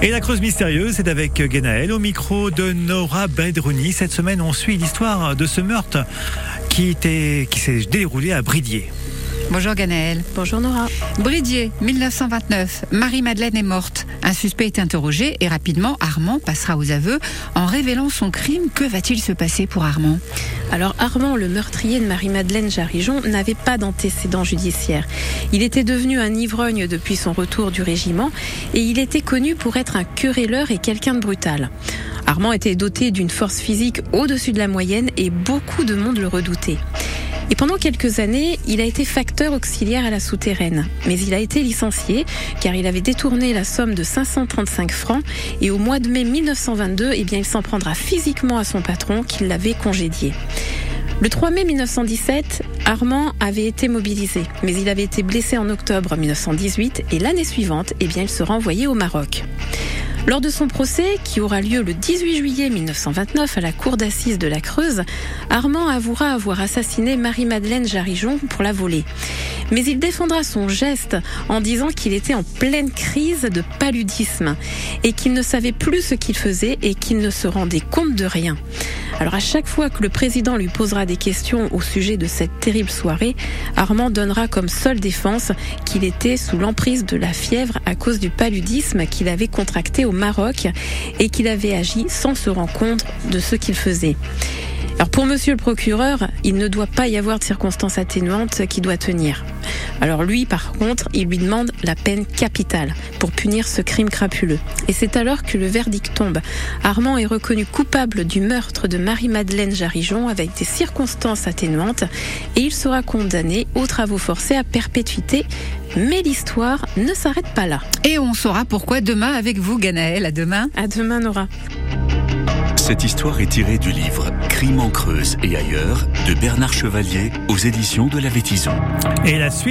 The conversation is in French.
Et la creuse mystérieuse, c'est avec Genaël au micro de Nora Bedrouni. Cette semaine, on suit l'histoire de ce meurtre qui, qui s'est déroulé à Bridier. Bonjour Ganaël. Bonjour Nora. Bridier, 1929. Marie-Madeleine est morte. Un suspect est interrogé et rapidement Armand passera aux aveux en révélant son crime. Que va-t-il se passer pour Armand? Alors Armand, le meurtrier de Marie-Madeleine Jarijon, n'avait pas d'antécédent judiciaire. Il était devenu un ivrogne depuis son retour du régiment et il était connu pour être un querelleur et quelqu'un de brutal. Armand était doté d'une force physique au-dessus de la moyenne et beaucoup de monde le redoutait. Et pendant quelques années, il a été facteur auxiliaire à la souterraine. Mais il a été licencié car il avait détourné la somme de 535 francs et au mois de mai 1922, eh bien, il s'en prendra physiquement à son patron qui l'avait congédié. Le 3 mai 1917, Armand avait été mobilisé, mais il avait été blessé en octobre 1918 et l'année suivante, eh bien, il sera envoyé au Maroc. Lors de son procès, qui aura lieu le 18 juillet 1929 à la cour d'assises de la Creuse, Armand avouera avoir assassiné Marie-Madeleine Jarijon pour la voler. Mais il défendra son geste en disant qu'il était en pleine crise de paludisme et qu'il ne savait plus ce qu'il faisait et qu'il ne se rendait compte de rien. Alors à chaque fois que le président lui posera des questions au sujet de cette terrible soirée, Armand donnera comme seule défense qu'il était sous l'emprise de la fièvre à cause du paludisme qu'il avait contracté au Maroc et qu'il avait agi sans se rendre compte de ce qu'il faisait. Alors pour monsieur le procureur, il ne doit pas y avoir de circonstances atténuantes qui doit tenir. Alors lui, par contre, il lui demande la peine capitale pour punir ce crime crapuleux. Et c'est alors que le verdict tombe. Armand est reconnu coupable du meurtre de Marie-Madeleine Jarijon avec des circonstances atténuantes et il sera condamné aux travaux forcés à perpétuité. Mais l'histoire ne s'arrête pas là. Et on saura pourquoi demain avec vous, Ganaël. À demain. À demain, Nora. Cette histoire est tirée du livre Crime en Creuse et ailleurs de Bernard Chevalier aux éditions de la Vétison. Et la suite